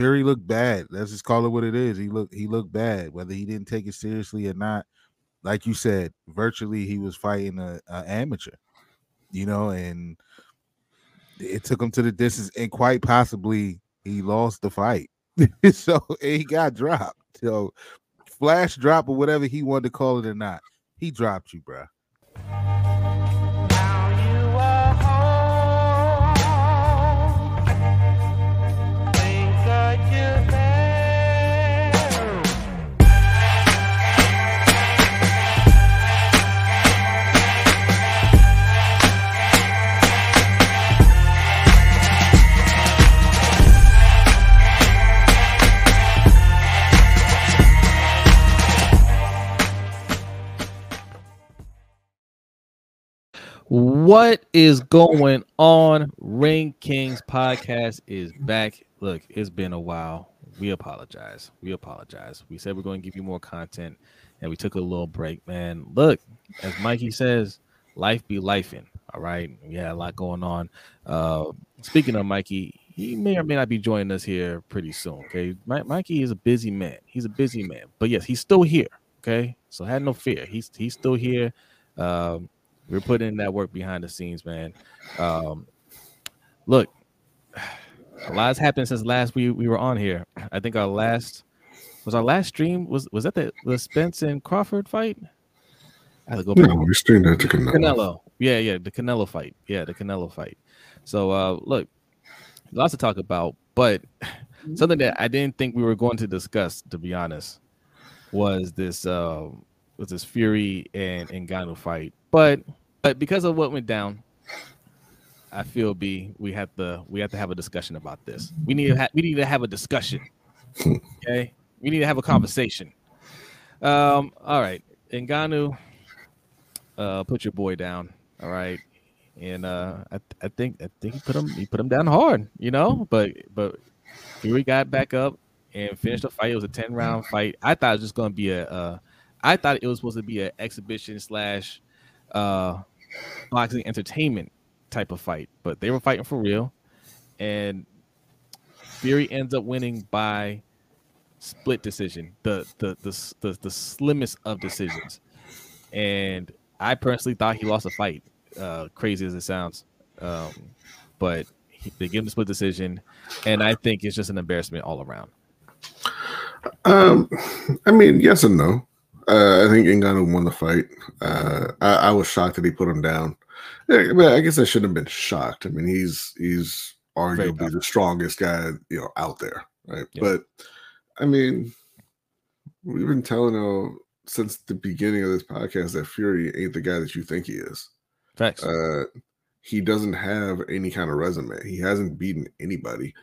Fury looked bad. Let's just call it what it is. He looked he looked bad, whether he didn't take it seriously or not. Like you said, virtually he was fighting a, a amateur, you know, and it took him to the distance, and quite possibly he lost the fight. so he got dropped. So flash drop or whatever he wanted to call it or not, he dropped you, bro. What is going on? Ring Kings podcast is back. Look, it's been a while. We apologize. We apologize. We said we're going to give you more content and we took a little break, man. Look, as Mikey says, life be lifing. All right. We had a lot going on. Uh, speaking of Mikey, he may or may not be joining us here pretty soon. Okay. My, Mikey is a busy man. He's a busy man. But yes, he's still here. Okay. So had no fear. He's he's still here. Um, we're putting in that work behind the scenes, man. Um, look, a lot has happened since last we, we were on here. I think our last was our last stream was was that the, the Spence and Crawford fight? I had to go back. no, we streamed that to Canelo. Canelo. Yeah, yeah, the Canelo fight. Yeah, the Canelo fight. So uh look, lots to talk about, but something that I didn't think we were going to discuss, to be honest, was this uh was this Fury and Ngannou fight. But but because of what went down, I feel B we have to we have to have a discussion about this. We need to ha- we need to have a discussion. Okay, we need to have a conversation. Um, all right, Ngannou, uh, put your boy down. All right, and uh, I, I think I think he put him he put him down hard, you know. But but Fury got back up and finished the fight. It was a ten round fight. I thought it was just gonna be a. Uh, I thought it was supposed to be an exhibition slash uh boxing entertainment type of fight, but they were fighting for real. And Fury ends up winning by split decision, the the the the, the slimmest of decisions. And I personally thought he lost a fight, uh, crazy as it sounds. Um, but he, they give him a split decision, and I think it's just an embarrassment all around. Um, I mean, yes and no. Uh, I think Ngannou won the fight. Uh, I, I, was shocked that he put him down. Yeah, but I guess I shouldn't have been shocked. I mean, he's he's arguably the strongest guy you know out there, right? Yeah. But I mean, we've been telling you since the beginning of this podcast that Fury ain't the guy that you think he is. Facts. Uh, he doesn't have any kind of resume. He hasn't beaten anybody,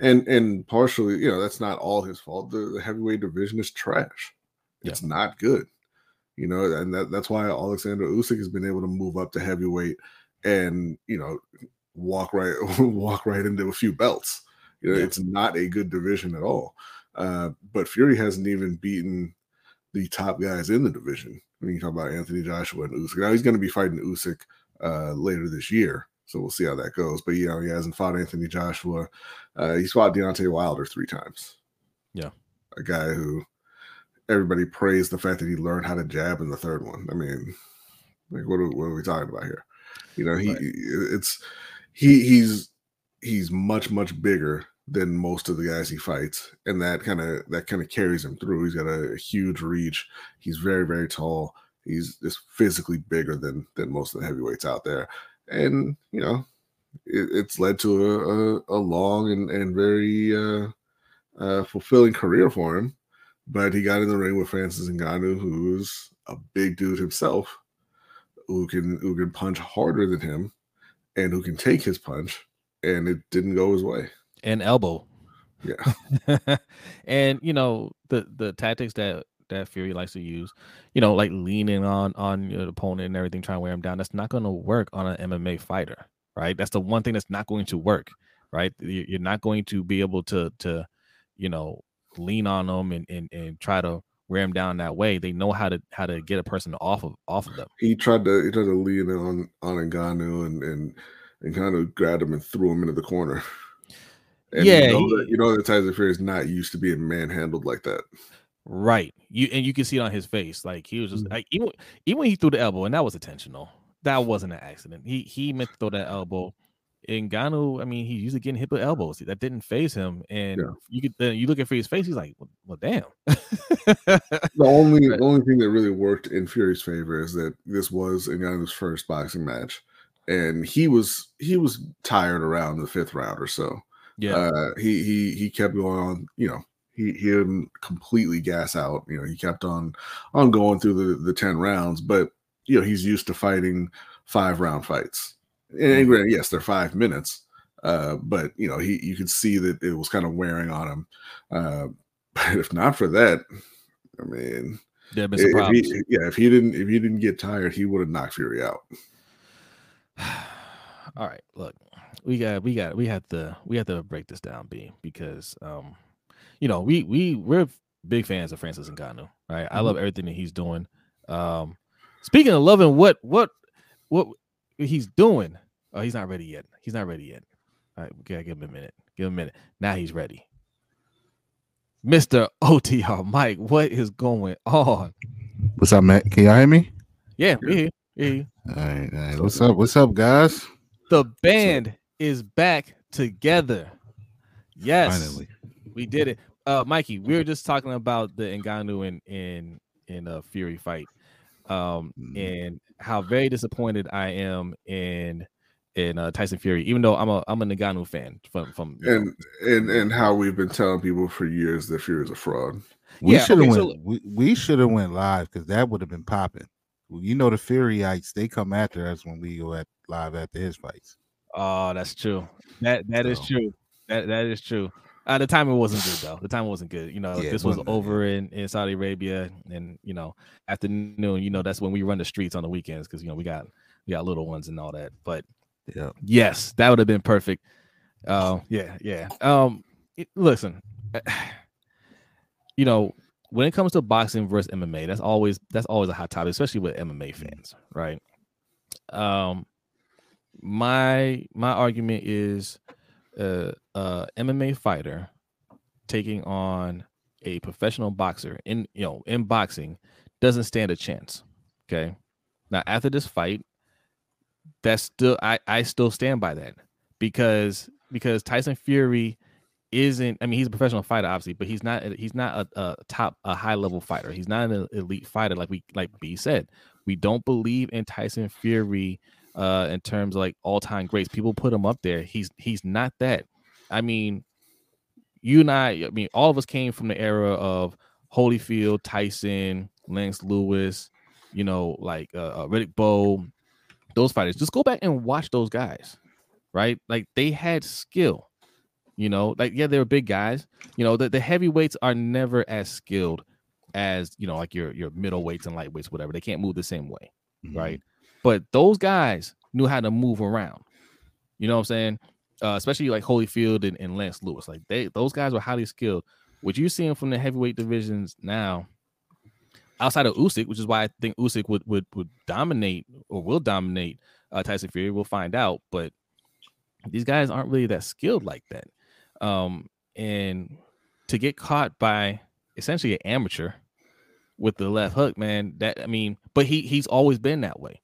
and and partially, you know, that's not all his fault. The, the heavyweight division is trash. It's yeah. not good, you know, and that, that's why Alexander Usyk has been able to move up to heavyweight and you know walk right walk right into a few belts. You know, yeah. it's not a good division at all. Uh, but Fury hasn't even beaten the top guys in the division. When you talk about Anthony Joshua and Usyk, now he's going to be fighting Usyk uh, later this year, so we'll see how that goes. But you know, he hasn't fought Anthony Joshua. Uh, he's fought Deontay Wilder three times. Yeah, a guy who everybody praised the fact that he learned how to jab in the third one. I mean, like what are, what are we talking about here? You know, he right. it's he he's he's much much bigger than most of the guys he fights, and that kind of that kind of carries him through. He's got a, a, huge reach. He's very very tall. He's just physically bigger than than most of the heavyweights out there, and you know, it, it's led to a, a, a long and and very uh, uh, fulfilling career for him but he got in the ring with Francis Ngannou, who's a big dude himself, who can who can punch harder than him, and who can take his punch, and it didn't go his way. And elbow. Yeah. and you know the the tactics that that Fury likes to use, you know, like leaning on on your opponent and everything, trying to wear him down. That's not going to work on an MMA fighter, right? That's the one thing that's not going to work, right? You're not going to be able to to you know lean on them and, and, and try to wear them down that way. They know how to how to get a person off of off of them. He tried to he tried to lean on on Ngannou and and and kind of grabbed him and threw him into the corner. And Yeah, you know, he- that, you know that Tyson Fury is not used to being manhandled like that. Right. You and you can see it on his face. Like he was just Mhm. like even, even when he threw the elbow, and that was intentional. That wasn't an accident. He he meant to throw that elbow. And Ngannou, I mean, he's usually getting hit with elbows. That didn't phase him. And Yeah. you could then you look at Fury's face, he's like, well, well damn. The only the only thing that really worked in Fury's favor is that this was Ngannou's first boxing match, and he was he was tired around the fifth round or so. yeah. Uh, he he he kept going on. You know, he he didn't completely gas out. You know, he kept on on going through the the ten rounds, but you know he's used to fighting five round fights. And, granted, yes, they're five minutes. Uh, but you know, he you could see that it was kind of wearing on him. Uh, but if not for that, I mean, some if he, yeah, if he didn't if he didn't get tired, he would have knocked Fury out. All right, look, we got we got we have to we have to break this down, B, because um, you know, we we we're big fans of Francis Ngannou, right? I love everything that he's doing. Um, speaking of loving what what what he's doing, oh, he's not ready yet. He's not ready yet. All right, we gotta give him a minute. Give him a minute. Now he's ready. Mr. OTR Mike, what is going on? What's up, man? Can y'all hear me? Yeah, we here. we. All right, all right. What's up? What's up, guys? The band is back together. Yes, Finally. we did it. Uh, Mikey, we were just talking about the Ngannou and in in a Fury fight, um, Mhm. and how very disappointed I am in in uh, Tyson Fury. Even though I'm a I'm a Ngannou fan from from you know, And and and how we've been telling people for years that Fury is a fraud. We Yeah, should have okay, went. so- we we should have went live because that would have been popping. Well, You know the Furyites, they come after us when we go at live after his fights. Oh, that's true. That that is So- true. That that is true. Uh, the timing wasn't good though. The timing wasn't good. You know, Yeah, this was wasn't, over in, in Saudi Arabia, and you know, afternoon. You know, that's when we run the streets on the weekends because you know we got we got little ones and all that. But Yeah. yes, that would have been perfect. Uh, yeah, yeah. Um, it- listen, you know, when it comes to boxing versus MMA, that's always that's always a hot topic, especially with MMA fans, right? Um, my my argument is, uh, uh, MMA fighter taking on a professional boxer in you know in boxing doesn't stand a chance. Okay, now after this fight, that's still I I still stand by that because because Tyson Fury isn't I mean he's a professional fighter obviously but he's not he's not a, a top a high level fighter. He's not an elite fighter like we like B said. We don't believe in Tyson Fury uh in terms of like all-time greats. People put him up there. He's he's not that. I mean you and I I mean all of us came from the era of Holyfield Tyson Lennox Lewis you know like uh, uh Riddick Bowe those fighters just go back and watch those guys right like they had skill you know, like yeah, they were big guys. You know, the, the heavyweights are never as skilled as you know, like your your middleweights and lightweights, whatever. They can't move the same way, Mhm. right? But those guys knew how to move around. You know what I'm saying? Uh, especially like Holyfield and, and Lennox Lewis. Like they those guys were highly skilled. What you're seeing from the heavyweight divisions now, outside of Usyk, which is why I think Usyk would would would dominate or will dominate uh, Tyson Fury. We'll find out, but these guys aren't really that skilled like that. Um, and to get caught by essentially an amateur with the left hook, man, that I mean, but he he's always been that way.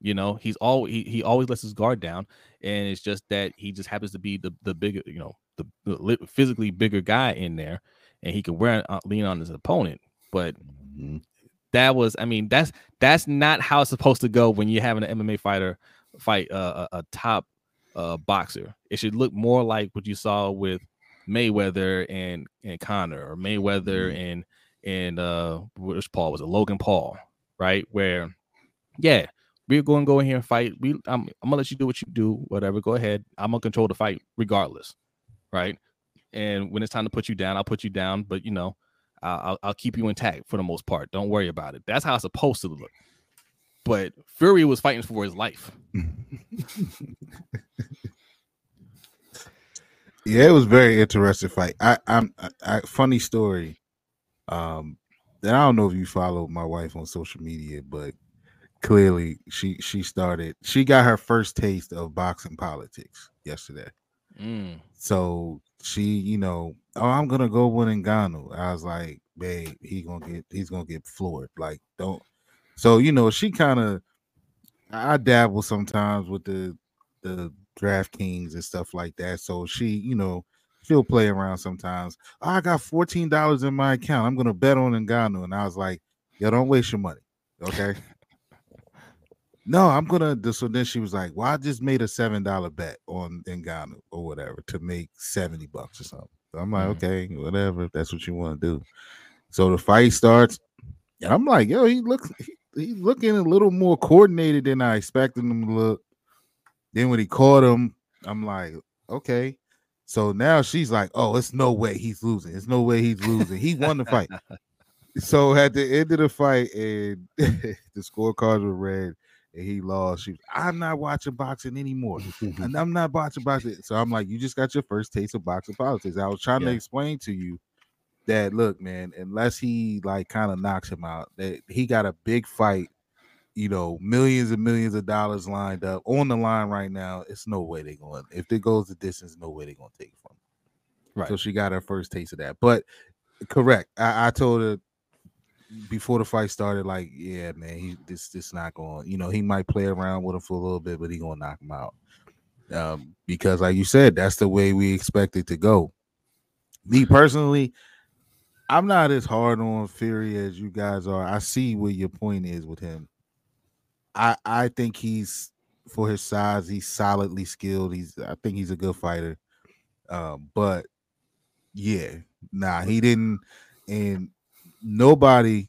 You know, he's all he, he always lets his guard down, and it's just that he just happens to be the the bigger, you know, the, the physically bigger guy in there, and he can wear uh, lean on his opponent. But. That was, I mean, that's that's not how it's supposed to go when you're having an MMA fighter fight uh, a, a top uh, boxer. It should look more like what you saw with Mayweather and and Conor, or Mayweather and and uh, which Paul was it? Logan Paul, right? Where, yeah, we're going to go in here and fight. We, I'm, I'm gonna let you do what you do, whatever. Go ahead. I'm gonna control the fight regardless, right? And when it's time to put you down, I'll put you down. But you know, I'll, I'll- keep you intact for the most part. Don't worry about it. That's how it's supposed to look. But Fury was fighting for his life. Yeah, it was very interesting fight. I, I'm I, I, funny story. Um, and I don't know if you follow my wife on social media, but clearly she she started. She got her first taste of boxing politics yesterday. Mm. So she, you know, oh, I'm gonna go with Ngannou. I was like, babe, he gonna get, he's gonna get floored. Like, don't. So you know, she kind of, I dabble sometimes with the the DraftKings and stuff like that. So she, you know, she'll play around sometimes. Oh, I got fourteen dollars in my account. I'm gonna bet on Ngannou, and I was like, yo, don't waste your money, okay? No, I'm gonna. So then she was like, "Well, I just made a seven dollar bet on Ngannou or whatever to make seventy bucks or something." So I'm like, mm-hmm. "Okay, whatever. If that's what you want to do." So the fight starts, and I'm like, "Yo, he looks he, he's looking a little more coordinated than I expected him to look." Then when he caught him, I'm like, "Okay." So now she's like, "Oh, it's no way he's losing. It's no way he's losing. He won the fight." so at the end of the fight, and the scorecards were read and he lost. She was, I'm not watching boxing anymore. and I'm not watching boxing. So I'm like, you just got your first taste of boxing politics. I was trying yeah. to explain to you that look, man, unless he like kind of knocks him out, that he got a big fight, you know, millions and millions of dollars lined up on the line right now. It's no way they're going. If it goes the distance, no way they're gonna take it from him. Right. So she got her first taste of that. But correct. I, I told her before the fight started, like, yeah, man, he this this not going. You know, he might play around with him for a little bit, but he gonna knock him out. Um, because like you said, that's the way we expect it to go. Me personally, I'm not as hard on Fury as you guys are. I see where your point is with him. I I think he's for his size, he's solidly skilled. He's I think he's a good fighter. Um, but yeah, nah, he didn't and nobody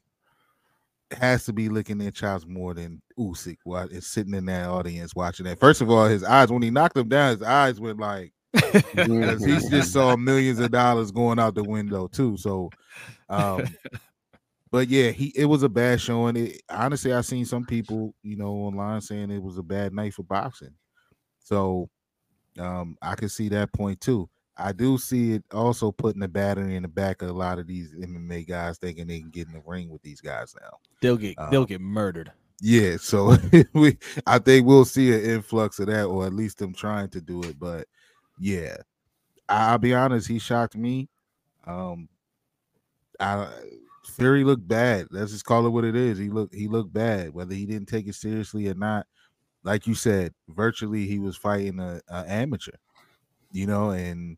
has to be licking their chops more than Usyk while is sitting in that audience watching that. First of all, his eyes when he knocked him down, his eyes went like he just saw millions of dollars going out the window too. So, um, but yeah, he it was a bad showing. It honestly, I seen some people, you know, online saying it was a bad night for boxing. So, um, I can see that point too. I do see it also putting the battery in the back of a lot of these MMA guys thinking they can get in the ring with these guys now. They'll get um, they'll get murdered. Yeah, so we I think we'll see an influx of that, or at least them trying to do it. But yeah, I'll be honest, he shocked me. Um I Fury looked bad. Let's just call it what it is. He looked he looked bad, whether he didn't take it seriously or not. Like you said, virtually he was fighting a, a amateur you know, and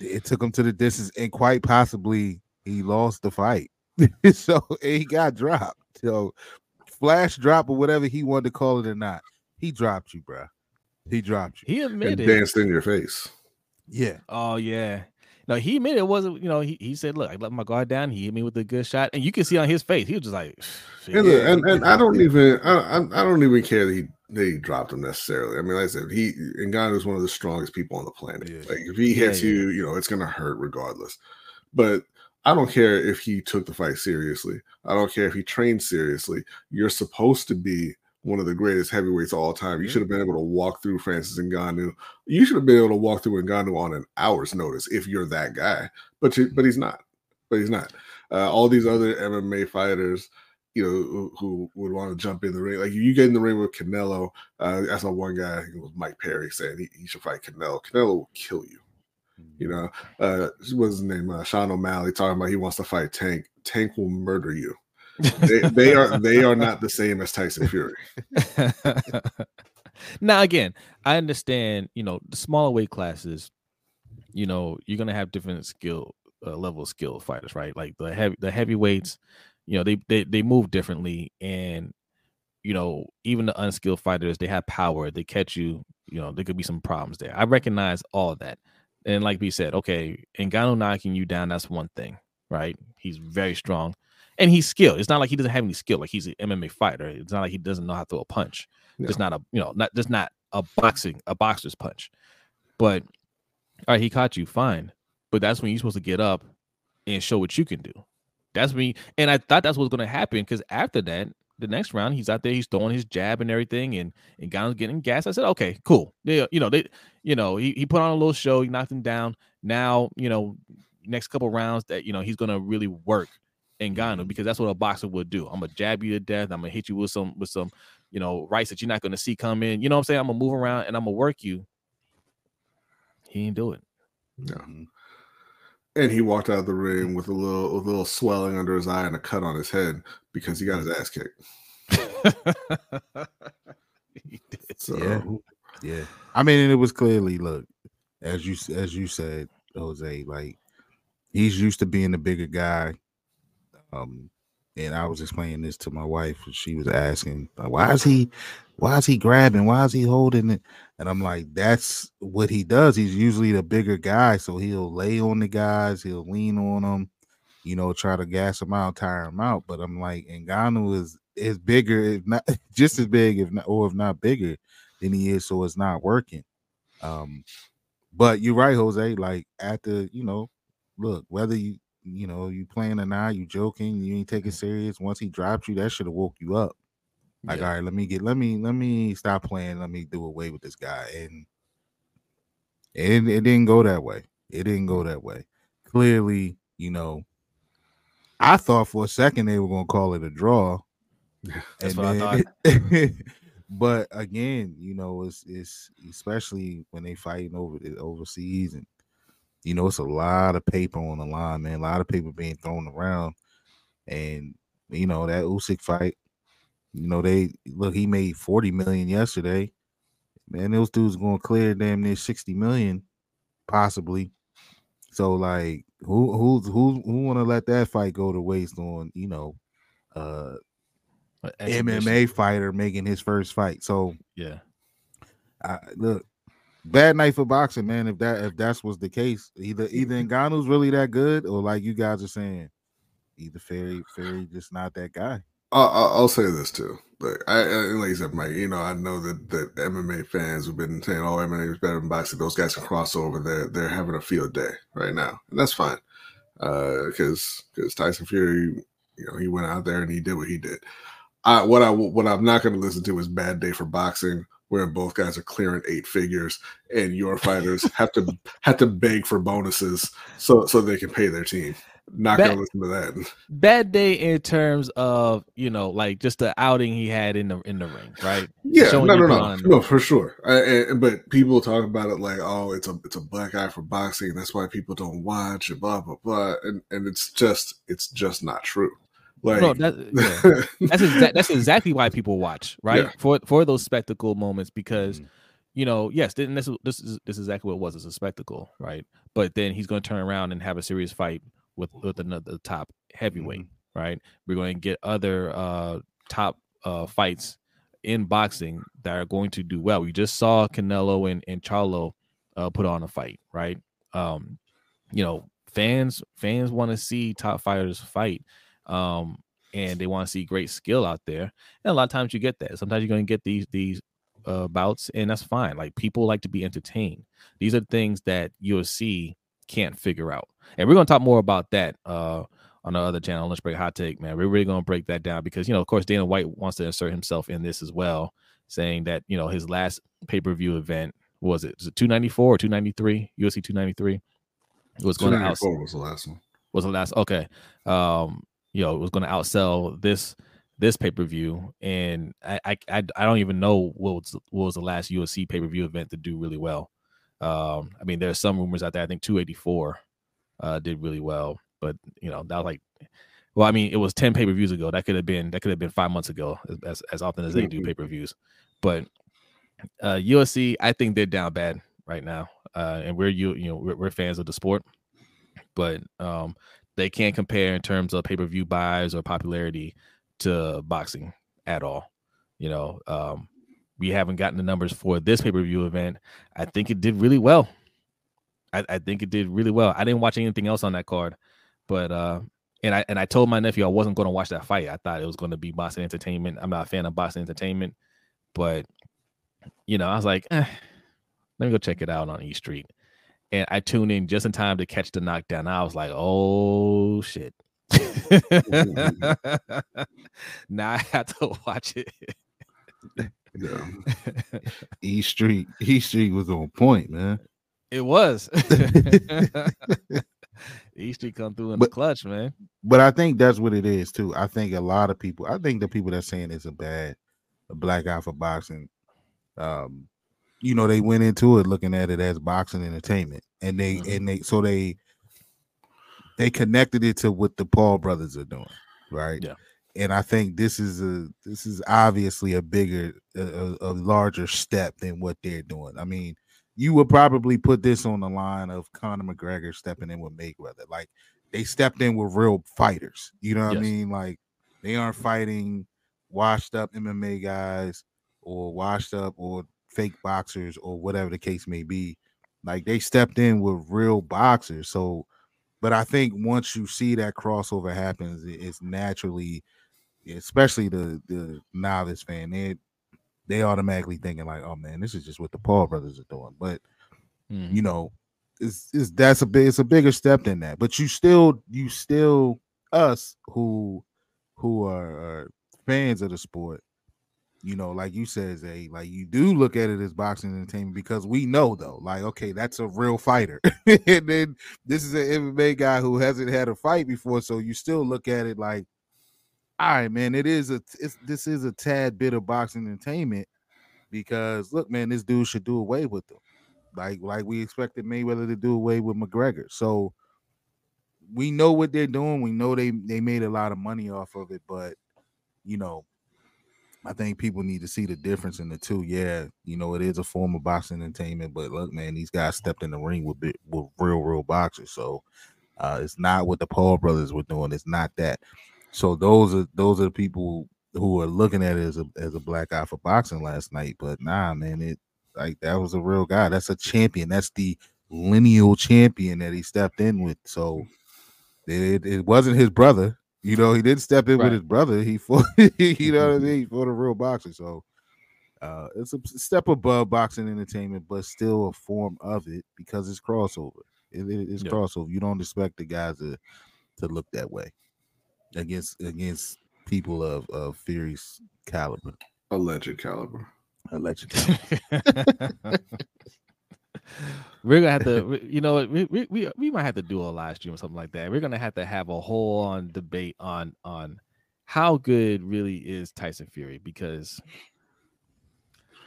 it took him to the distance, and quite possibly he lost the fight. so he got dropped. So flash drop or whatever he wanted to call it or not, he dropped you, bro. He dropped you. He admitted and danced in your face. Yeah. Oh yeah. No, he admitted it wasn't. You know, he, he said, "Look, I let my guard down. He hit me with a good shot, and you can see on his face, he was just like." And, and, and I don't even I, I don't even care that he they dropped him necessarily. I mean, like I said, he Ngannou is one of the strongest people on the planet. Yeah. Like if he hits yeah, yeah. you, you know, it's gonna hurt regardless. But I don't care if he took the fight seriously. I don't care if he trained seriously. You're supposed to be one of the greatest heavyweights of all time. You should have been able to walk through Francis Ngannou. You should have been able to walk through Ngannou on an hour's notice if you're that guy. But you, but he's not. But he's not. Uh, all these other MMA fighters, you know, who, who, would want to jump in the ring. Like you get in the ring with Canelo. Uh, I saw one guy, it was Mike Perry, saying he, he should fight Canelo. Canelo will kill you. You know, uh, what's his name? Uh, Sean O'Malley talking about he wants to fight Tank. Tank will murder you they, they are they are not the same as Tyson Fury. now again, I understand, you know, the smaller weight classes, you know, you're gonna have different skill uh, level skill fighters, right? Like the heavy the heavyweights, you know, they they they move differently, and you know, even the unskilled fighters, they have power. They catch you, you know, there could be some problems there. I recognize all of that, and like we said, okay, Ngannou knocking you down, that's one thing, right? He's very strong and he's skilled. It's not like he doesn't have any skill. Like he's an MMA fighter. It's not like he doesn't know how to throw a punch. It's not a you know not just not a boxing a boxer's punch. But all right, he caught you fine. But that's when you're supposed to get up and show what you can do. That's me. And I thought that's what's going to happen because after that, the next round, he's out there, he's throwing his jab and everything, and and guys getting gas. I said, okay, cool. Yeah, you know they, you know, he, he put on a little show. He knocked him down. Now, you know, next couple rounds that you know he's going to really work in mm-hmm. because that's what a boxer would do. I'm gonna jab you to death. I'm gonna hit you with some with some, you know, rights that you're not gonna see come in. You know what I'm saying? I'm gonna move around and I'm gonna work you. He didn't do it. Yeah. And he walked out of the ring with a little a little swelling under his eye and a cut on his head because he got his ass kicked. He did. So Yeah. Yeah, I mean, and it was clearly look as you as you said, Jose. Like he's used to being the bigger guy. Um, and I was explaining this to my wife, and she was asking, "Why is he? Why is he grabbing? Why is he holding it?" And I'm like, "That's what he does. He's usually the bigger guy, so he'll lay on the guys, he'll lean on them, you know, try to gas them out, tire them out." But I'm like, Ngannou is is bigger, if not just as big, if not or if not bigger than he is, so it's not working. Um, but you're right, Jose. Like after you know, look whether you you know you playing or not, you joking, you ain't taking mm. serious. Once he dropped you, that should have woke you up. Like, Yeah. all right, let me get, let me, let me stop playing. Let me do away with this guy, and it, it didn't go that way. It didn't go that way. Clearly, you know, I thought for a second they were gonna call it a draw. That's and what I then- but again, you know, it's it's especially when they fighting over the overseas and you know, it's a lot of paper on the line, man. A lot of paper being thrown around. And you know, that Usyk fight, you know, they look, he made 40 million yesterday. Man, those dudes gonna clear damn near 60 million, possibly. So like who who's who who wanna let that fight go to waste on, you know, uh MMA fighter making his first fight. So Yeah. I, look, bad night for boxing, man. If that if that's was the case, either either Ngannou's really that good, or like you guys are saying, either Fury Fury just not that guy. I'll, I'll say this too. Like I, I like I said, Mike. You know, I know that that MMA fans have been saying, "Oh, MMA is better than boxing." Those guys can cross over. They're they're having a field day right now, and that's fine. Uh, because because Tyson Fury, you know, he went out there and he did what he did. I, what I what I'm not going to listen to is "Bad Day for Boxing," where both guys are clearing eight figures, and your fighters have to have to beg for bonuses so so they can pay their team. Not That- to listen to that. Bad day in terms of you know like just the outing he had in the in the ring, right? Yeah, showing no, no, no, no, for sure. I, and, but people talk about it like, oh, it's a it's a black eye for boxing. That's why people don't watch and blah blah blah. And and it's just it's just not true. Like No, that, yeah. that's exa- that's exactly why people watch, right? Yeah. For for those spectacle moments, because Mhm. you know, yes, then this is this is this is exactly what it was. It's a spectacle, right? But then he's going to turn around and have a serious fight with with another top heavyweight, right? We're going to get other uh top uh fights in boxing that are going to do well. We just saw Canelo and and Charlo uh, put on a fight, right? Um, you know, fans fans want to see top fighters fight um, and they want to see great skill out there. And a lot of times you get that. Sometimes you're going to get these these uh, bouts, and that's fine. Like people like to be entertained. These are things that UFC can't figure out, and we're going to talk more about that uh, on the other channel. Let's break hot take, man. We're really going to break that down because you know, of course, Dana White wants to insert himself in this as well, saying that you know his last pay per view event was it? Was it 294 or 293? UFC 293 was going to out was the last one. was the last okay um you know it was going to outsell this this pay-per-view. And I, I i don't even know what was what was the last UFC pay-per-view event to do really well. Um i mean there's some rumors out there. I think 284 uh did really well. But you know that was like well i mean it was 10 pay-per-views ago. That could have been that could have been five months ago as as often as they do Mhm. pay-per-views. But uh UFC i think they're down bad right now. Uh and we're you you know we're, we're fans of the sport. But um they can't compare in terms of pay-per-view buys or popularity to boxing at all you know um we haven't gotten the numbers for this pay-per-view event. I think it did really well. I, I think it did really well. I didn't watch anything else on that card but uh and i and i told my nephew i wasn't going to watch that fight. I thought it was going to be boxing entertainment. I'm not a fan of boxing entertainment but you know i was like eh, let me go check it out on e street and I tuned in just in time to catch the knockdown. I was like, "Oh shit!" now I have to watch it. Yeah. E Street, E Street was on point, man. it was. E Street come through in the clutch, man. But I think that's what it is too. I think a lot of people, I think the people that saying it's a bad, a black eye for boxing, um, you know, they went into it looking at it as boxing entertainment, and they Mhm. and they so they they connected it to what the Paul brothers are doing, right? Yeah. And I think this is a this is obviously a bigger, a, a a larger step than what they're doing. I mean, you would probably put this on the line of Conor McGregor stepping in with Mayweather. Like they stepped in with real fighters. You know what Yes. I mean? Like they aren't fighting washed up MMA guys or washed up or fake boxers or whatever the case may be. Like they stepped in with real boxers. So, but I think once you see that crossover happens, it's naturally, especially the the novice fan, they they automatically thinking like, oh man, this is just what the Paul brothers are doing. But Mhm. you know, it's, it's that's a big it's a bigger step than that. But you still you still us who who are, are fans of the sport, you know, like you said, Zay, like you do look at it as boxing entertainment because we know though, like okay, that's a real fighter, and then this is an MMA guy who hasn't had a fight before, so you still look at it like, all right, man, it is a this is a tad bit of boxing entertainment because look, man, this dude should do away with them like like we expected Mayweather to do away with McGregor. So we know what they're doing. We know they they made a lot of money off of it, but you know, I think people need to see the difference in the two. Yeah, you know, it is a form of boxing entertainment, but look, man, these guys stepped in the ring with with real real boxers. So uh it's not what the Paul brothers were doing. It's not that. So those are those are the people who are looking at it as a as a black eye for boxing last night. But nah, man, it like that was a real guy. That's a champion. That's the lineal champion that he stepped in with. So it, it wasn't his brother. You know, he didn't step in Right. with his brother. He fought, you know what I mean? He fought a real boxer. So uh it's a step above boxing entertainment, but still a form of it because it's crossover. It, it- it's Yeah. crossover. You don't expect the guys to to look that way against against people of of Fury's caliber. Alleged caliber. Allegedly. We're gonna have to, you know, we, we we we might have to do a live stream or something like that. We're gonna have to have a whole on debate on on how good really is Tyson Fury because,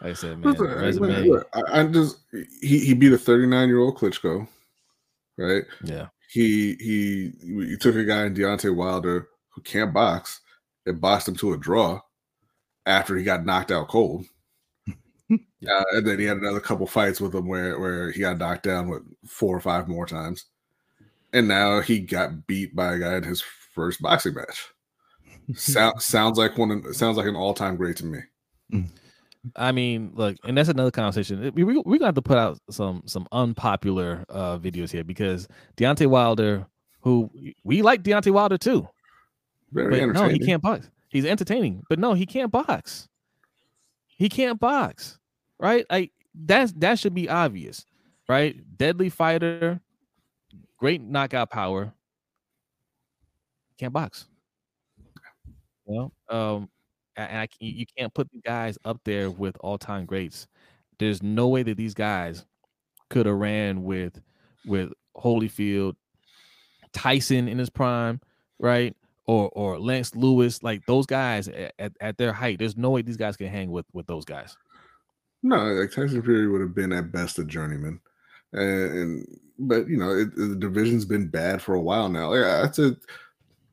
like I said, man, Listen, I- resume, look, I, I just he, he beat a 39 year old Klitschko, right? yeah, He he he took a guy in Deontay Wilder who can't box and boxed him to a draw after he got knocked out cold. Uh, and then he had another couple fights with him where where he got knocked down with four or five more times, and now he got beat by a guy in his first boxing match. Sound, sounds like one. Sounds like an all time great to me. I mean, look, and that's another conversation. We, we, we're gonna have to put out some some unpopular uh videos here because Deontay Wilder, who we like Deontay Wilder too, Very but no, he can't box. He's entertaining, but no, he can't box. He can't box, right? Like that's that should be obvious, right? Deadly fighter, great knockout power. Can't box. You know, um, and I, you can't put the guys up there with all time greats. There's no way that these guys could have ran with with Holyfield, Tyson in his prime, right? Or or Lennox Lewis, like those guys at, at their height. There's no way these guys can hang with with those guys. No, like Tyson Fury would have been at best a journeyman, and, and but you know it, the division's been bad for a while now. Like, that's a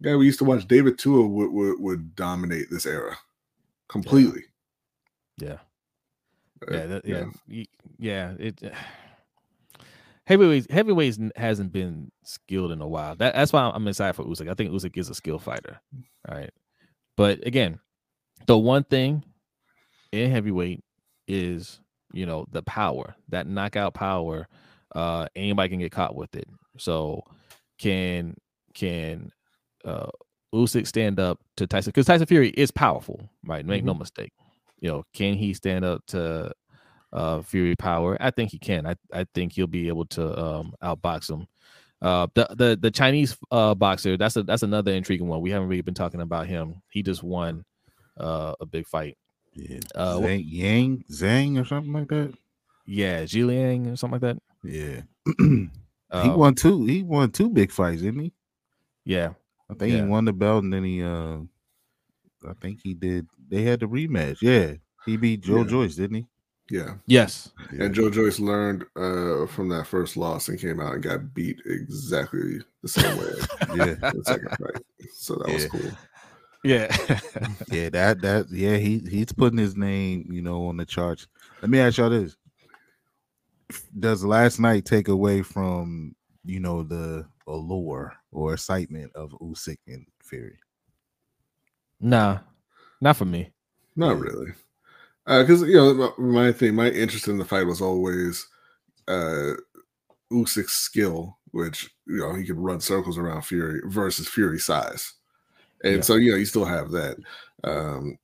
guy we used to watch. David Tua would would, would dominate this era completely. Yeah. Uh, Yeah, that, yeah, yeah. It heavyweights heavyweights hasn't been skilled in a while. That, that's why I'm excited for Usyk. I think Usyk is a skill fighter, right? But again, the one thing in heavyweight is you know the power, that knockout power. Uh, anybody can get caught with it. So can can uh Usyk stand up to Tyson? Because Tyson Fury is powerful, right? Make no mistake. You know, can he stand up to uh Fury power? I think he can. I, I think he'll be able to um outbox him. Uh the the the Chinese uh boxer, that's a that's another intriguing one. We haven't really been talking about him. He just won uh a big fight. Yeah. Uh, wh- Zhang, Yang Zhang or something like that. Yeah, Zhiliang or something like that. Yeah. he Uh, won two. He won two big fights, didn't he? Yeah, I think Yeah. he won the belt and then he uh I think he did they had the rematch. Yeah. He beat Joe Yeah. Joyce, didn't he? Yeah. Yes. Yeah. And Joe Joyce learned uh, from that first loss and came out and got beat exactly the same way yeah, the second fight. So that was cool. Yeah. yeah. That that yeah. He he's putting his name, you know, on the charts. Let me ask y'all this: Does last night take away from you know the allure or excitement of Usyk and Fury? nah, not for me. Not really. Uh Because, you know, my- my thing, my interest in the fight was always uh, Usyk's skill, which, you know, he could run circles around Fury versus Fury size. And Yeah. so, you know, you still have that. Um,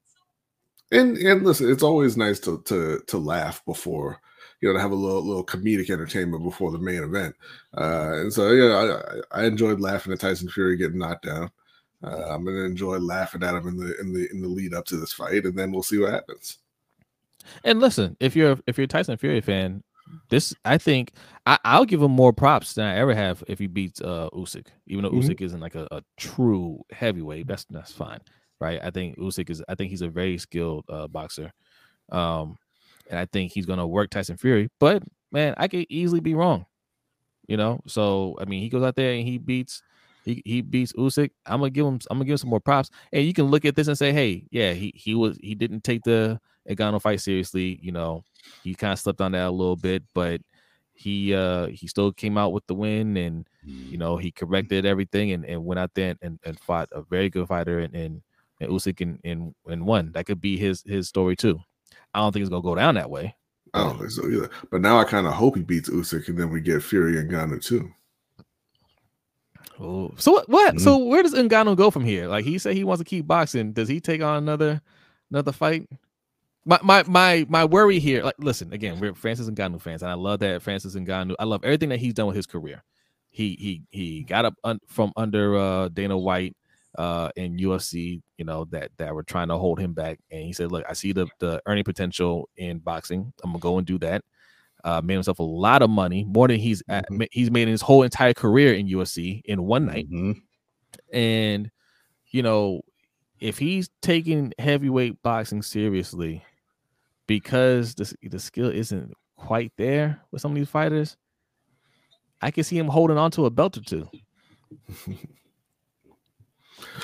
and and listen, it's always nice to to to laugh before, you know, to have a little little comedic entertainment before the main event. Uh, and so, yeah, I, I enjoyed laughing at Tyson Fury getting knocked down. Uh, I'm gonna enjoy laughing at him in the in the in the lead up to this fight, and then we'll see what happens. And listen, if you're if you're a Tyson Fury fan, this I think I, I'll give him more props than I ever have if he beats uh Usyk. Even though Mhm. Usyk isn't like a, a true heavyweight, that's that's fine, right? I think Usyk is I think he's a very skilled uh, boxer, um, and I think he's gonna work Tyson Fury. But man, I could easily be wrong, you know. So I mean, he goes out there and he beats he he beats Usyk. I'm gonna give him I'm gonna give him some more props. And you can look at this and say, hey, yeah, he he was he didn't take the Ngannou fight seriously. You know, he kind of slipped on that a little bit, but he uh he still came out with the win and you know he corrected everything and, and went out there and, and fought a very good fighter and and, and Usyk and, and and won. That could be his his story too. I don't think it's gonna go down that way. I don't think so either. But now I kind of hope he beats Usyk, and then we get Fury and Ngannou too. Oh, so what? what? Mm. So where does Ngannou go from here? Like he said, he wants to keep boxing. Does he take on another another fight? My my my my worry here. Like, listen again, we're Francis Ngannou fans, and I love that Francis Ngannou. I love everything that he's done with his career. He he he got up un, from under uh, Dana White uh, in UFC. You know that that were trying to hold him back, and he said, "Look, I see the the earning potential in boxing. I'm gonna go and do that." Uh, made himself a lot of money, more than he's at, Mhm. he's made in his whole entire career in UFC in one night. Mhm. And you know, if he's taking heavyweight boxing seriously, because the the skill isn't quite there with some of these fighters, I can see him holding on to a belt or two.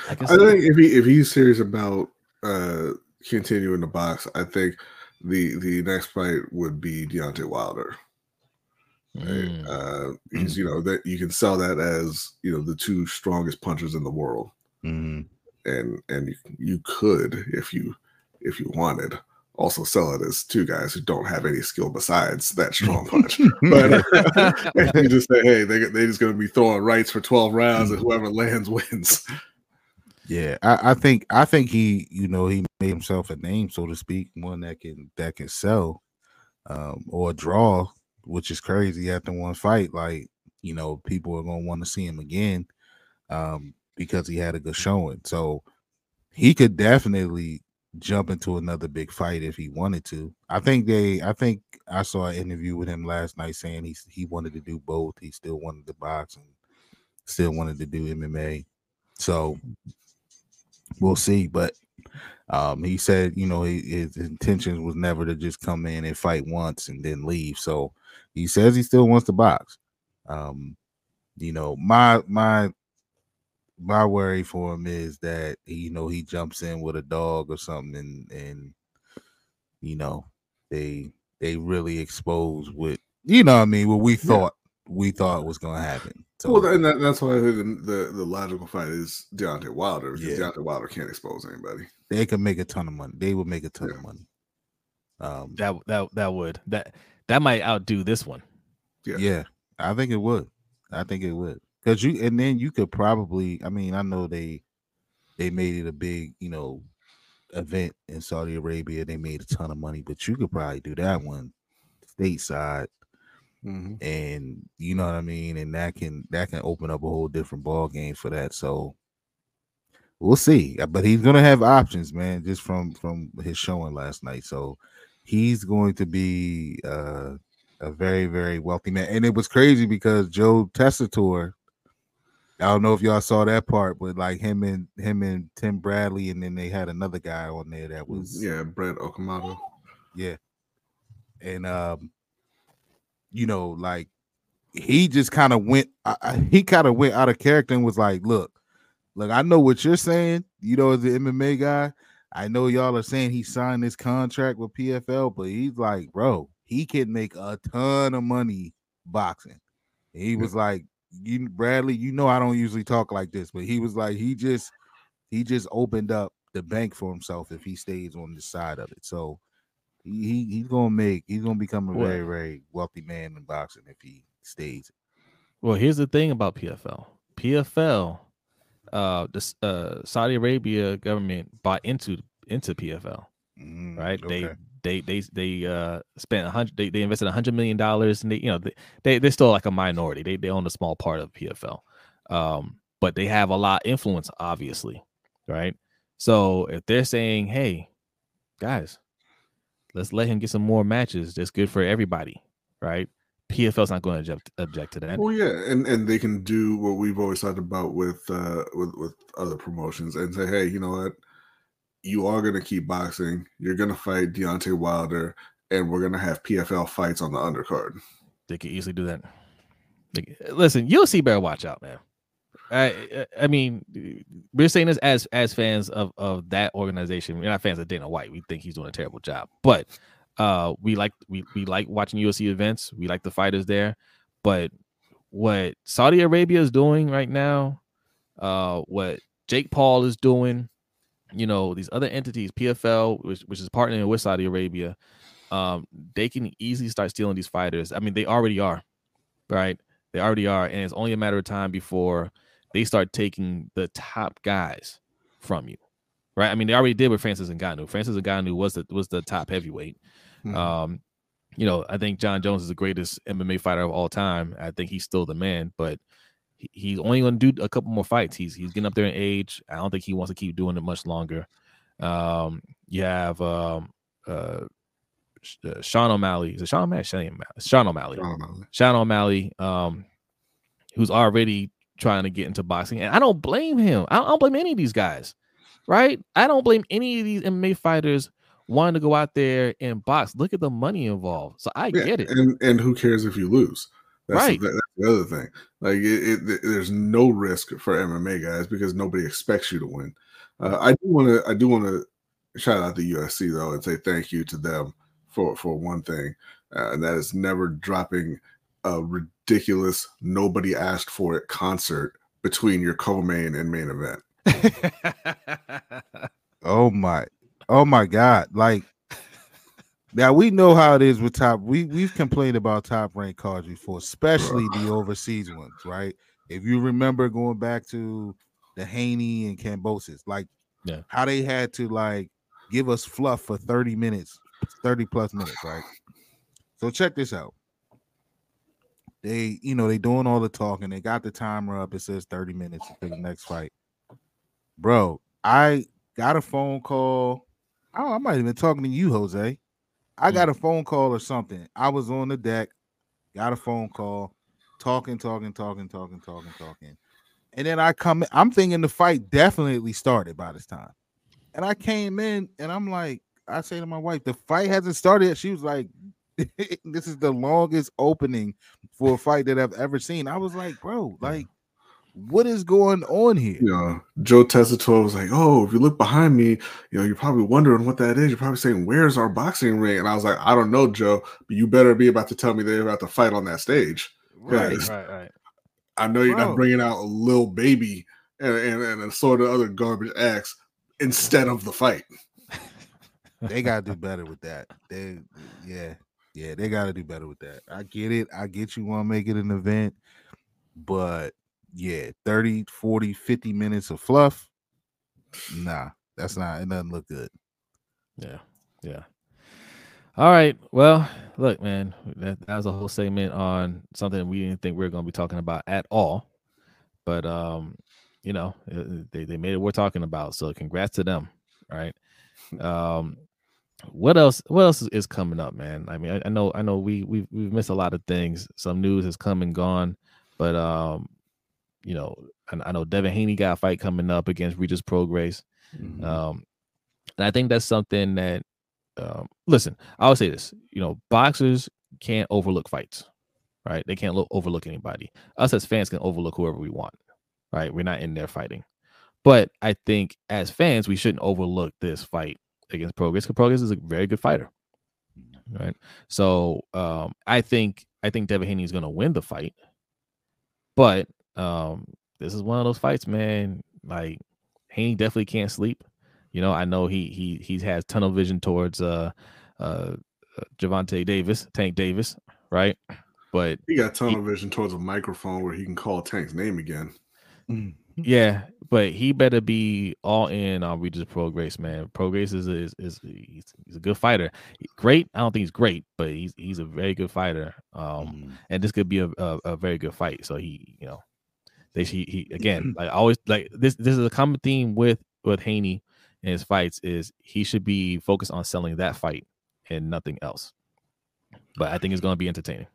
I I think if he if he's serious about uh continuing to box, I think the the next fight would be Deontay Wilder. Right? Mm. Uh, he's you know that you can sell that as you know the two strongest punchers in the world, Mhm. and and you, you could if you if you wanted also sell it as two guys who don't have any skill besides that strong punch. but you just say, hey, they they just going to be throwing rights for twelve rounds, and whoever lands wins. Yeah, I, I think I think he, you know, he made himself a name, so to speak, one that can that can sell, um, or draw, which is crazy after one fight. Like, you know, people are gonna want to see him again, um, because he had a good showing. So he could definitely jump into another big fight if he wanted to. I think they I think I saw an interview with him last night saying he he wanted to do both. He still wanted to box and still wanted to do MMA. So we'll see. But um, he said, you know, he, his intentions was never to just come in and fight once and then leave. So he says he still wants to box. Um, you know, my my my worry for him is that you know he jumps in with a dog or something and and you know they they really expose what you know what I mean what we thought we thought was gonna happen. So well, and that, that's why I think the, the the logical fight is Deontay Wilder because Yeah. Deontay Wilder can't expose anybody. they could make a ton of money. They would make a ton Yeah. of money. Um, that that that would that that might outdo this one. Yeah. Yeah. I think it would. I think it would. Cause you and then you could probably I mean, I know they they made it a big, you know, event in Saudi Arabia. They made a ton of money, but you could probably do that one stateside Mhm. and you know what I mean, and that can that can open up a whole different ball game for that. So we'll see. Uh, But he's gonna have options, man, just from from his showing last night. So he's going to be uh a very, very wealthy man. And it was crazy because Joe Tessitore, I don't know if y'all saw that part, but like him and him and Tim Bradley, and then they had another guy on there that was Yeah, Brett Okamoto. yeah. and um, you know, like he just kind of went, I, he kind of went out of character and was like, "Look, look, I know what you're saying. You know, as the MMA guy, I know y'all are saying he signed this contract with PFL, but he's like, bro, he can make a ton of money boxing. he was like, you Bradley, you know I don't usually talk like this, but he was like, he just he just opened up the bank for himself if he stays on the side of it. So he, he's gonna make he's gonna become a well, very very wealthy man in boxing if he stays. Well, here's the thing about PFL. PFL, uh, the uh, Saudi Arabia government bought into into PFL, mm, right? Okay. They they they they uh spent a hundred they, they invested a hundred million dollars and they you know they, they they're still like a minority. They they own a small part of PFL. Um, but they have a lot influence, obviously, right? So if they're saying, hey, guys, let's let him get some more matches, that's good for everybody, right? PFL's not going to object, object to that. Well, yeah, and and they can do what we've always talked about with uh with with other promotions and say, hey, you know what, you are going to keep boxing. You're going to fight Deontay Wilder, and we're going to have PFL fights on the undercard. They could easily do that. listen, you'll see better watch out, man. I I mean, we're saying this as as fans of of that organization. We're not fans of Dana White. We think he's doing a terrible job, but uh, we like we we like watching UFC events. We like the fighters there, but what Saudi Arabia is doing right now, uh, what Jake Paul is doing, you know, these other entities, PFL, which, which is partnering with Saudi Arabia, um, they can easily start stealing these fighters. I mean, they already are, right? They already are, and it's only a matter of time before they start taking the top guys from you, right? I mean, they already did with Francis Ngannou. Francis Ngannou was the was the top heavyweight. Mm-hmm. Um, you know, I think Jon Jones is the greatest MMA fighter of all time. I think he's still the man, but he, he's only going to do a couple more fights. He's he's getting up there in age. I don't think he wants to keep doing it much longer. Um, you have um, uh, uh, Sean O'Malley. Is it Sean O'Malley? Sean O'Malley. Sean O'Malley. Sean O'Malley. Sean O'Malley um, who's already trying to get into boxing. And I don't blame him. I don't blame any of these guys, right? I don't blame any of these MMA fighters wanting to go out there and box. Look at the money involved. So I yeah, get it. And and who cares if you lose? That's right. The, that's the other thing. Like it, it, there's no risk for MMA guys because nobody expects you to win. Uh, I do want to I do want to shout out the UFC though and say thank you to them for for one thing, uh, and that is never dropping a ridiculous nobody asked for it concert between your co-main and main event. oh my, oh my God! Like now we know how it is with top. We we've complained about top ranked cards before, especially the overseas ones, right? If you remember going back to the Haney and Kambosos, like yeah. how they had to like give us fluff for 30 minutes, 30 plus minutes, right? So check this out they, you know, they doing all the talking. They got the timer up. It says 30 minutes for the next fight. Bro, I got a phone call. Oh, I might have been talking to you, Jose. I mm. got a phone call or something. I was on the deck, got a phone call, talking, talking, talking, talking, talking, talking. And then I come in, I'm thinking the fight definitely started by this time. And I came in and I'm like, I say to my wife, the fight hasn't started yet. She was like, this is the longest opening for a fight that I've ever seen. I was like, bro, like, what is going on here? Yeah, Joe Tessitore was like, "Oh, if you look behind me, you know, you're probably wondering what that is. You're probably saying, "Where's our boxing ring?" And I was like, "I don't know, Joe, but you better be about to tell me they're about to fight on that stage." Right, right, right. I know you're bro. not bringing out a little baby and, and, and a sort of other garbage acts instead of the fight. they gotta do better with that. They, yeah, yeah, they got to do better with that. I get it. I get you want to make it an event, but yeah, 30, 40, 50 minutes of fluff. Nah, that's not, it doesn't look good. Yeah. Yeah. All right. Well, look, man, that, that was a whole segment on something we didn't think we were going to be talking about at all. But, um, you know, they, they made it worth talking about. So congrats to them. Right. Um, what else what else is coming up man i mean i, I know i know we we've, we've missed a lot of things some news has come and gone but um you know i, I know devin haney got a fight coming up against regis prograis mm-hmm. um and i think that's something that um, listen, I would say this. You know, boxers can't overlook fights, right? They can't lo- overlook anybody. Us as fans can overlook whoever we want, right? We're not in there fighting. But I think as fans, we shouldn't overlook this fight against Prograis because Prograis is a very good fighter, right? So um, I think I think Devin Haney is going to win the fight, but um, this is one of those fights, man. Like Haney definitely can't sleep. You know, I know he he he has tunnel vision towards uh uh, uh Gervonta Davis, Tank Davis, right? But he got tunnel he, vision towards a microphone where he can call Tank's name again. Mm. Yeah, but he better be all in on Regis Prograis, man. Prograis is is, is he's, he's, a good fighter. Great, I don't think he's great, but he's he's a very good fighter. Um, mm and this could be a, a, a, very good fight. So he, you know, they he, he again like always like this. This is a common theme with with Haney in his fights is he should be focused on selling that fight and nothing else. But I think it's going to be entertaining.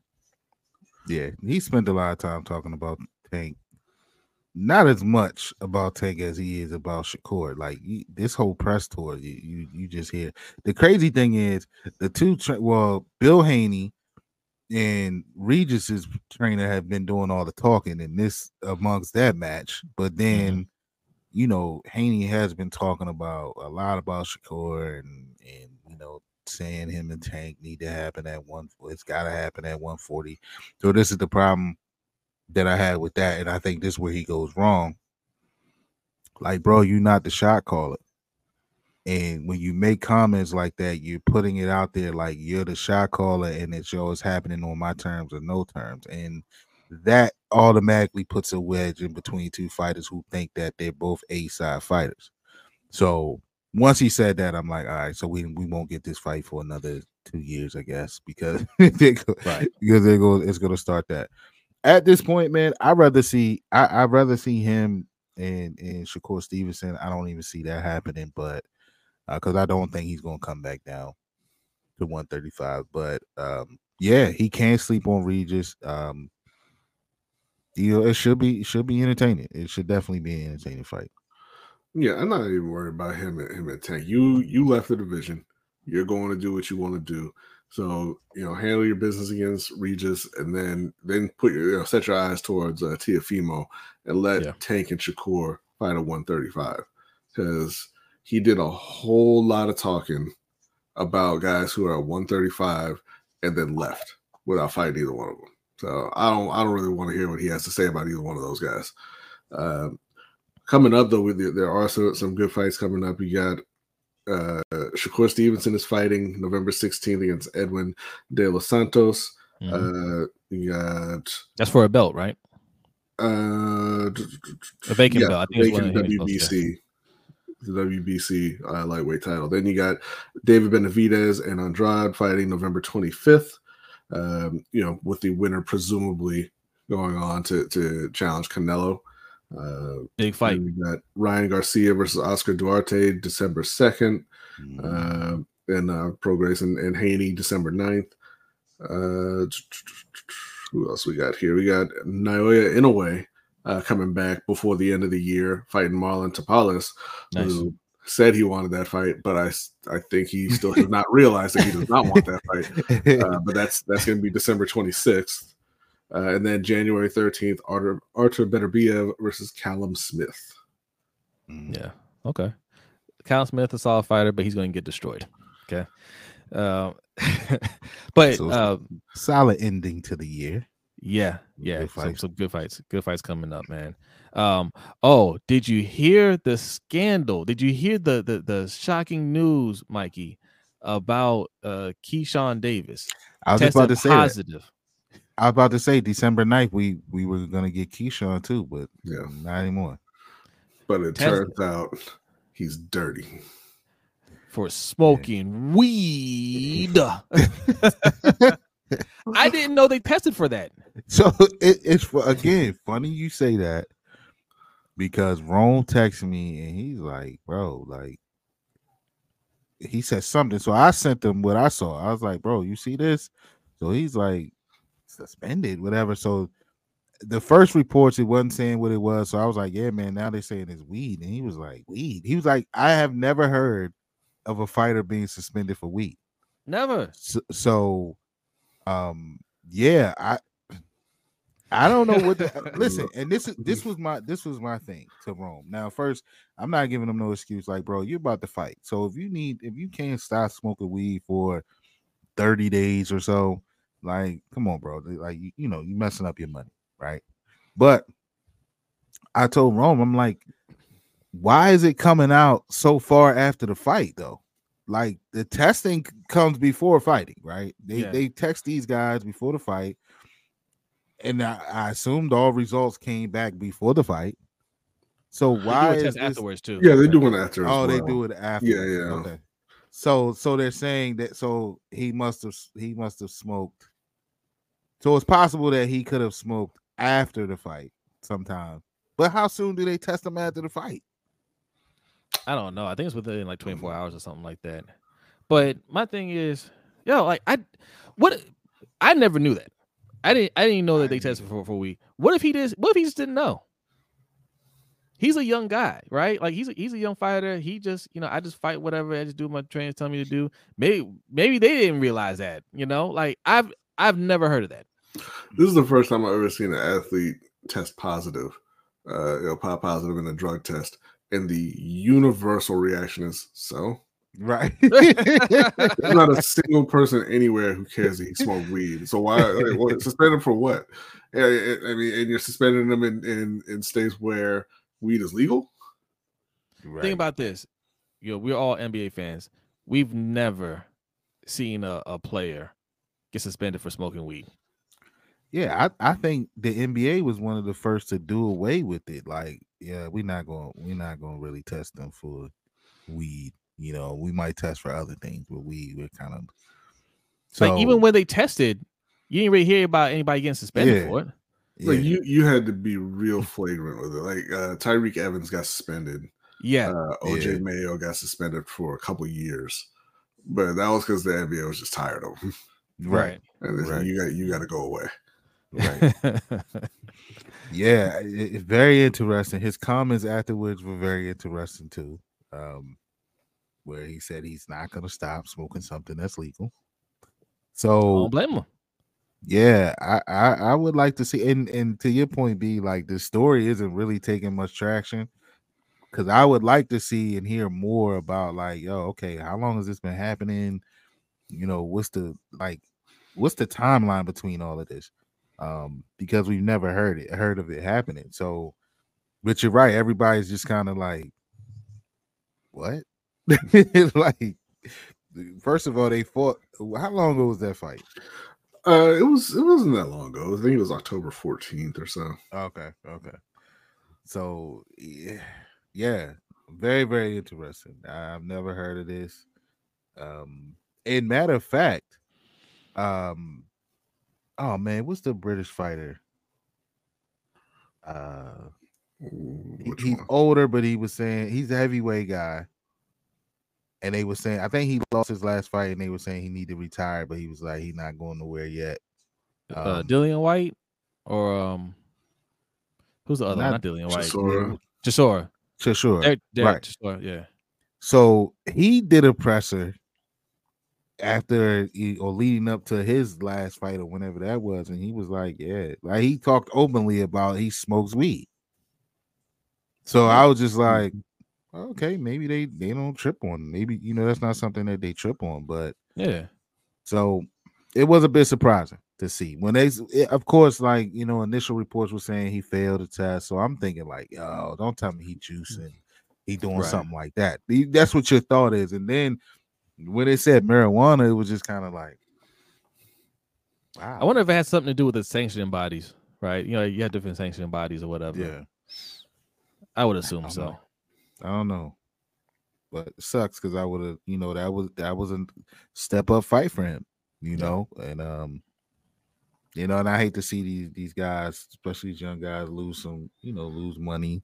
Yeah, he spent a lot of time talking about Tank not as much about Tank as he is about Shakur. Like you, this whole press tour, you, you, you just hear. The crazy thing is the two. Tra- well, Bill Haney and Regis's trainer have been doing all the talking in this amongst that match, but then. Mm-hmm. You know, Haney has been talking about a lot about Shakur and and you know saying him and Tank need to happen at one. It's got to happen at 140. So this is the problem that I had with that, and I think this is where he goes wrong. Like, bro, you're not the shot caller. And when you make comments like that, you're putting it out there like you're the shot caller and it's always happening on my terms or no terms. And that automatically puts a wedge in between two fighters who think that they're both A side fighters. So once he said that, I'm like, all right, so we we won't get this fight for another two years, I guess, because they go, right. because they go, it's gonna start that at this point, man, I'd rather see I, would rather see him and and Shakur Stevenson. I don't even see that happening, but because uh, I don't think he's gonna come back down to 135. But um, yeah, he can sleep on Regis. Um, you know, it should be should be entertaining. It should definitely be an entertaining fight. Yeah, I'm not even worried about him him at Tank. You you left the division. You're going to do what you want to do. So you know, handle your business against Regis, and then then put your you know, set your eyes towards uh, Teofimo and let yeah. Tank and Shakur fight at 135 because he did a whole lot of talking about guys who are at 135 and then left without fighting either one of them. So I don't I don't really want to hear what he has to say about either one of those guys. Uh, coming up though, there are some, some good fights coming up. You got uh, Shakur Stevenson is fighting November 16th against Edwin De Los Santos. Mm-hmm. Uh, you got that's for a belt, right? Uh, a vacant yeah, belt. I think vacant WBC, the WBC uh, lightweight title. Then you got David Benavidez and Andrade fighting November 25th. Um, you know, with the winner presumably going on to to challenge Canelo. Uh, Big fight. We got Ryan Garcia versus Oscar Duarte December 2nd. Mm. Uh, and uh, Prograis and, and Haney December 9th. Uh, who else we got here? We got Naoya Inoue uh, coming back before the end of the year, fighting Marlon Tapales, nice. who said he wanted that fight, but I, I think he still has not realized that he does not want that fight. Uh, but that's that's going to be December 26th. Uh, and then January 13th, Artur, Artur Beterbiev versus Callum Smith. Mm. Yeah. Okay. Callum Smith, a solid fighter, but he's going to get destroyed. Okay. Uh, but so, uh, solid ending to the year. Yeah. Yeah. Some, some good fights. Good fights coming up, man. Um, oh, did you hear the scandal? Did you hear the the, the shocking news, Mikey, about uh Keyshawn Davis? I was about to say positive. That. I was about to say December 9th, we we were gonna get Keyshawn too, but yeah, not anymore. But it Tesla. turns out he's dirty for smoking yeah. weed. I didn't know they tested for that. So it, it's for, again funny you say that because Rome texted me and he's like, bro, like he said something. So I sent him what I saw. I was like, bro, you see this? So he's like, suspended, whatever. So the first reports it wasn't saying what it was. So I was like, yeah, man, now they're saying it's weed. And he was like, weed. He was like, I have never heard of a fighter being suspended for weed. Never. So, so um, yeah, I I don't know what the uh, listen, and this is this was my this was my thing to Rome. Now, first, I'm not giving them no excuse. Like, bro, you're about to fight, so if you need if you can't stop smoking weed for 30 days or so, like, come on, bro. Like, you, you know, you messing up your money, right? But I told Rome, I'm like, why is it coming out so far after the fight though? Like the testing comes before fighting, right? They Yeah. they text these guys before the fight, and I, I assumed all results came back before the fight. So They do why a is test this, afterwards too. Yeah, they do one after. as Oh, they do it after. yeah. Okay. So so they're saying that so he must have he must have smoked. So it's possible that he could have smoked after the fight sometime. But how soon do they test him after the fight? I don't know. I think it's within like 24 hours or something like that. But my thing is, yo, like I what I never knew that. I didn't I didn't know that they tested for for weed. What if he did what if he just didn't know? He's a young guy, right? Like he's a, he's a young fighter. He just, you know, I just fight whatever I just do what my trainers tell me to do. Maybe maybe they didn't realize that, you know? Like I've I've never heard of that. This is the first time I've ever seen an athlete test positive, uh, you know, pop positive in a drug test, and the universal reaction is so. Right. There's not a single person anywhere who cares that he smoked weed. So why like, what, suspend him for what? I I mean, and you're suspending them in, in in states where weed is legal. right. Think about this. You know, we're all NBA fans. We've never seen a, a player get suspended for smoking weed. Yeah, I, I think the NBA was one of the first to do away with it. Like, yeah, we're not going we're not going to really test them for weed. You know, we might test for other things, but we we're kind of so like even when they tested, you didn't really hear about anybody getting suspended Yeah. for it. yeah, Like you, you had to be real flagrant with it. Like uh, Tyreke Evans got suspended. Yeah. Uh, OJ Yeah. Mayo got suspended for a couple years, but that was because the NBA was just tired of him. right, And they said, Right. you got you got to go away. right. yeah, it, it's very interesting. His comments afterwards were very interesting too. Um, where he said he's not going to stop smoking something that's legal. So Don't blame him. Yeah, I, I I would like to see and and to your point, be like the story isn't really taking much traction because I would like to see and hear more about like, yo, okay, how long has this been happening? You know, what's the like, what's the timeline between all of this? Um, because we've never heard it, heard of it happening. So, but you're right, everybody's just kind of like, what? like, first of all, they fought. How long ago was that fight? Uh, it was it wasn't that long ago. I think it was October 14th or so. Okay, okay. So yeah, yeah, very, very interesting. I've never heard of this. Um, and matter of fact, um, oh man, what's the British fighter? Uh, Ooh, he- he's older, but he was saying he's a heavyweight guy. And they were saying, I think he lost his last fight, and they were saying he need to retire, but he was like, he's not going nowhere yet. uh, Um, Dillian Whyte or um, who's the other? one? Not Not Dillian Whyte. Chisora. Chisora. Sure, sure. Derek, Derek Right. Chisora, Yeah. So he did a presser after he, or leading up to his last fight or whenever that was, and he was like, "Yeah," like he talked openly about he smokes weed. So I was just like, okay, maybe they they don't trip on. Maybe you know that's not something that they trip on, but Yeah. so it was a bit surprising to see when they, it- eh, of course, like you know, initial reports were saying he failed the test. So I'm thinking like, yo, don't tell me he juicing, he doing Right. something like that. That's what your thought is, and then when they said marijuana, it was just kind of like, wow. I wonder if it has something to do with the sanctioning bodies, right? You know, you have different sanctioning bodies or whatever. yeah, I would assume don't so. know. I don't know, but it sucks because I would have, you know, that was that was a step up fight for him, you know, and um, you know, and I hate to see these these guys, especially these young guys, lose some, you know, lose money,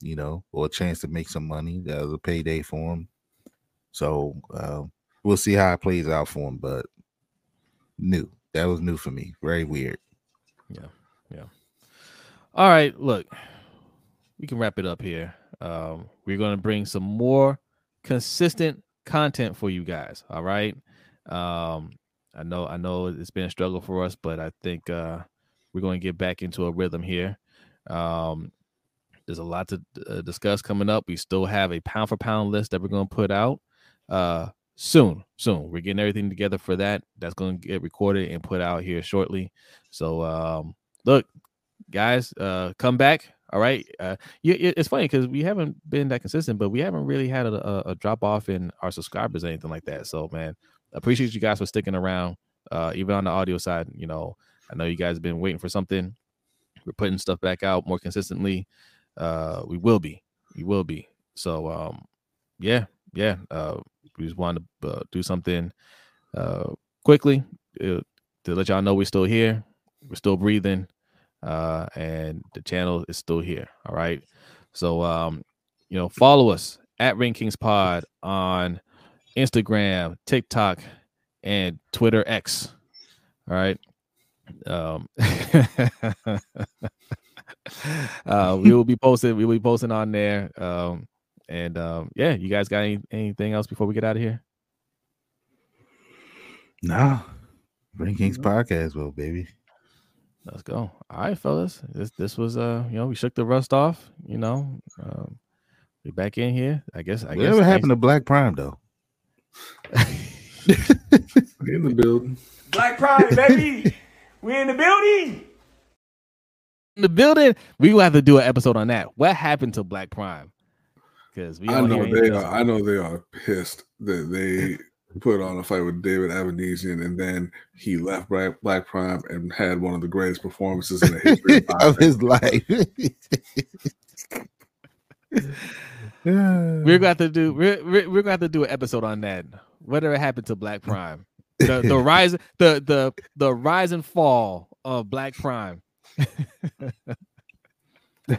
you know, or a chance to make some money. That was a payday for them. So uh, we'll see how it plays out for him, but new. That was new for me. Very weird. Yeah, yeah. All right, look, we can wrap it up here. Um, we're going to bring some more consistent content for you guys. All right. Um, I know I know it's been a struggle for us, but I think uh, we're going to get back into a rhythm here. Um, there's a lot to uh, discuss coming up. We still have a pound for pound list that we're going to put out uh, soon. Soon, we're getting everything together for that. That's going to get recorded and put out here shortly. So, um, look, guys, uh, come back. All right. Uh, it's funny because we haven't been that consistent, but we haven't really had a, a, a, drop off in our subscribers or anything like that. So, man, appreciate you guys for sticking around. Uh, even on the audio side, you know, I know you guys have been waiting for something. We're putting stuff back out more consistently. Uh, we will be. We will be. So, um, yeah, yeah. Uh, we just wanted to uh, do something uh, quickly uh, to let y'all know we're still here. We're still breathing uh, and the channel is still here. All right. So, um, you know, follow us at Ring Kings Pod on Instagram, TikTok, and Twitter X. All right. Um, uh, we will be posting. We will be posting on there. Um, and um, yeah, you guys got any, anything else before we get out of here? No, Ring Kings podcast, well, baby. Let's go. All right, fellas. This this was uh, you know, we shook the rust off. You know, um, we back in here. I guess. I Whatever guess. happened to Black Prime though? in the building. Black Prime, baby. we in the building. In the building. We will have to do an episode on that. What happened to Black Prime? Because we I know they are. I know they are pissed that they put on a fight with David Avanesyan, and then he left Black, Black Prime and had one of the greatest performances in the history of his life. we're going to do we're, we're, we're going to do an episode on that. Whatever happened to Black Prime? The the rise the the the rise and fall of Black Prime. All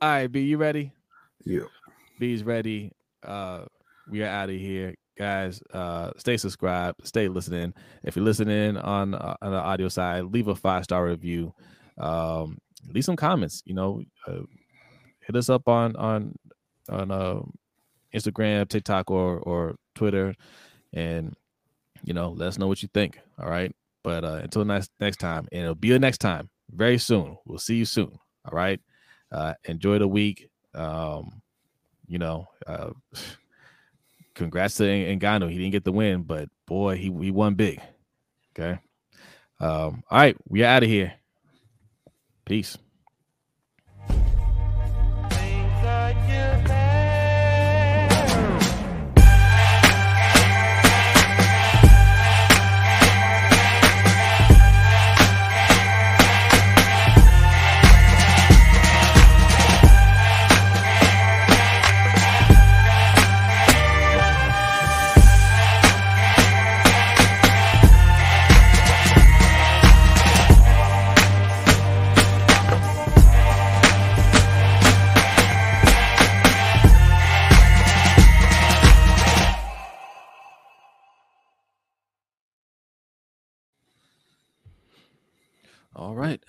right, B, you ready? Yeah. B's ready. Uh we are out of here guys uh stay subscribed stay listening. If you're listening on uh, on the audio side leave a five star review. Um leave some comments you know uh, hit us up on on on uh, instagram tiktok or or twitter and you know let us know what you think all right? But uh until next next time and it'll be the next time very soon. We'll see you soon all right? Uh enjoy the week. Um you know uh congrats to Ngannou. He didn't get the win, but boy, he, he won big. Okay. Um, all right, we are out of here. Peace. Right.